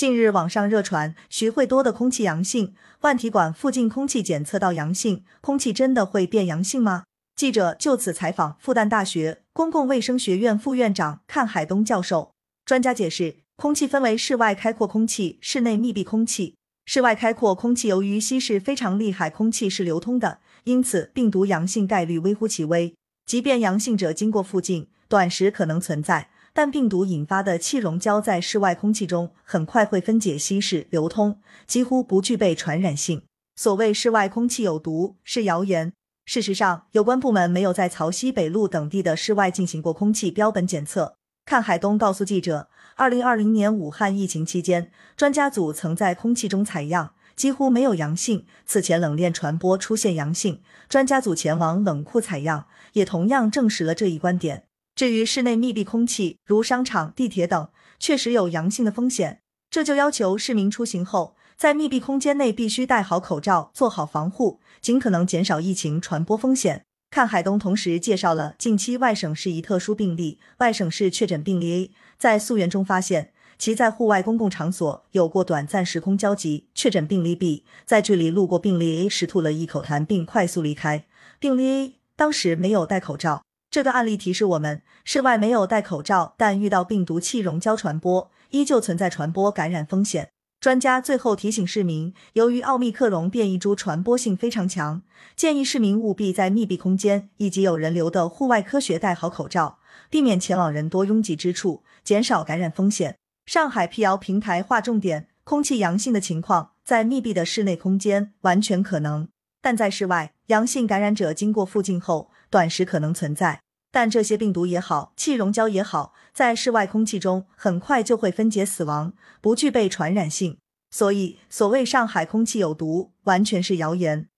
近日网上热传徐汇多的空气阳性，万体馆附近空气检测到阳性，空气真的会变阳性吗？记者就此采访复旦大学公共卫生学院副院长阚海东教授，专家解释，空气分为室外开阔空气、室内密闭空气。室外开阔空气由于稀释非常厉害，空气是流通的，因此病毒阳性概率微乎其微。即便阳性者经过附近，短时可能存在。但病毒引发的气溶胶在室外空气中很快会分解稀释流通，几乎不具备传染性。所谓室外空气有毒是谣言。事实上，有关部门没有在曹溪北路等地的室外进行过空气标本检测。看海东告诉记者，二零二零年武汉疫情期间，专家组曾在空气中采样，几乎没有阳性。此前冷链传播出现阳性，专家组前往冷库采样，也同样证实了这一观点。至于室内密闭空气，如商场、地铁等，确实有阳性的风险，这就要求市民出行后，在密闭空间内必须戴好口罩，做好防护，尽可能减少疫情传播风险。看海东同时介绍了近期外省市一特殊病例，外省市确诊病例 A 在溯源中发现其在户外公共场所有过短暂时空交集，确诊病例 B 在距离路过病例 A 时吐了一口痰并快速离开，病例 A 当时没有戴口罩。这个案例提示我们，室外没有戴口罩，但遇到病毒气溶胶传播，依旧存在传播感染风险。专家最后提醒市民，由于奥密克戎变异株传播性非常强，建议市民务必在密闭空间以及有人流的户外科学戴好口罩，避免前往人多拥挤之处，减少感染风险。上海辟谣平台划重点：空气阳性的情况在密闭的室内空间完全可能，但在室外，阳性感染者经过附近后。短时可能存在，但这些病毒也好，气溶胶也好，在室外空气中很快就会分解死亡，不具备传染性。所以，所谓上海空气有毒，完全是谣言。